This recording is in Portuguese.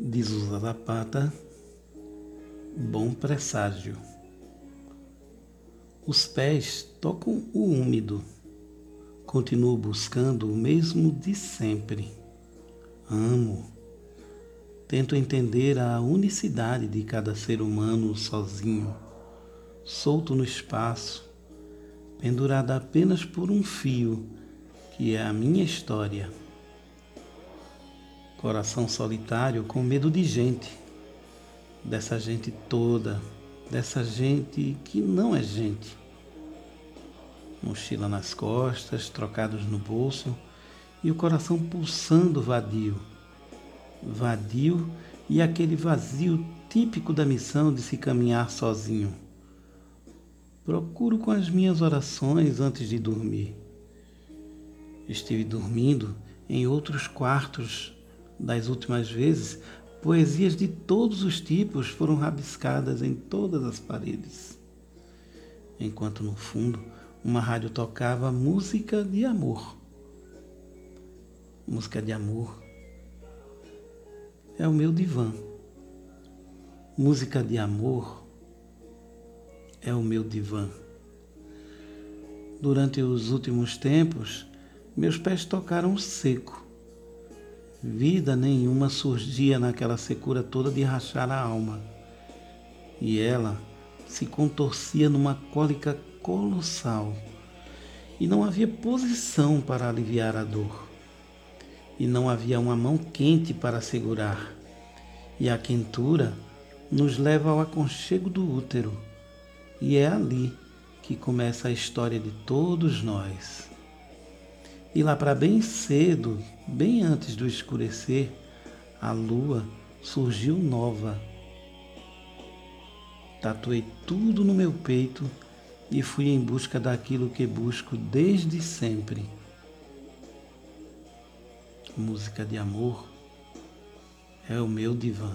Diz o Zapata, bom presságio. Os pés tocam o úmido. Continuo buscando o mesmo de sempre. Amo. Tento entender a unicidade de cada ser humano sozinho, solto no espaço, pendurado apenas por um fio, que é a minha história. Coração solitário com medo de gente, dessa gente toda, dessa gente que não é gente. Mochila nas costas, trocados no bolso e o coração pulsando vadio. Vadio e aquele vazio típico da missão de se caminhar sozinho. Procuro com as minhas orações antes de dormir. Estive dormindo em outros quartos das últimas vezes, poesias de todos os tipos foram rabiscadas em todas as paredes. Enquanto no fundo uma rádio tocava música de amor. Música de amor é o meu divã. Música de amor é o meu divã. Durante os últimos tempos, meus pés tocaram seco. Vida nenhuma surgia naquela secura toda de rachar a alma. E ela se contorcia numa cólica colossal. E não havia posição para aliviar a dor. E não havia uma mão quente para segurar. E a quentura nos leva ao aconchego do útero. E é ali que começa a história de todos nós. E lá para bem cedo, bem antes do escurecer, a lua surgiu nova. Tatuei tudo no meu peito e fui em busca daquilo que busco desde sempre. Música de amor é o meu divã.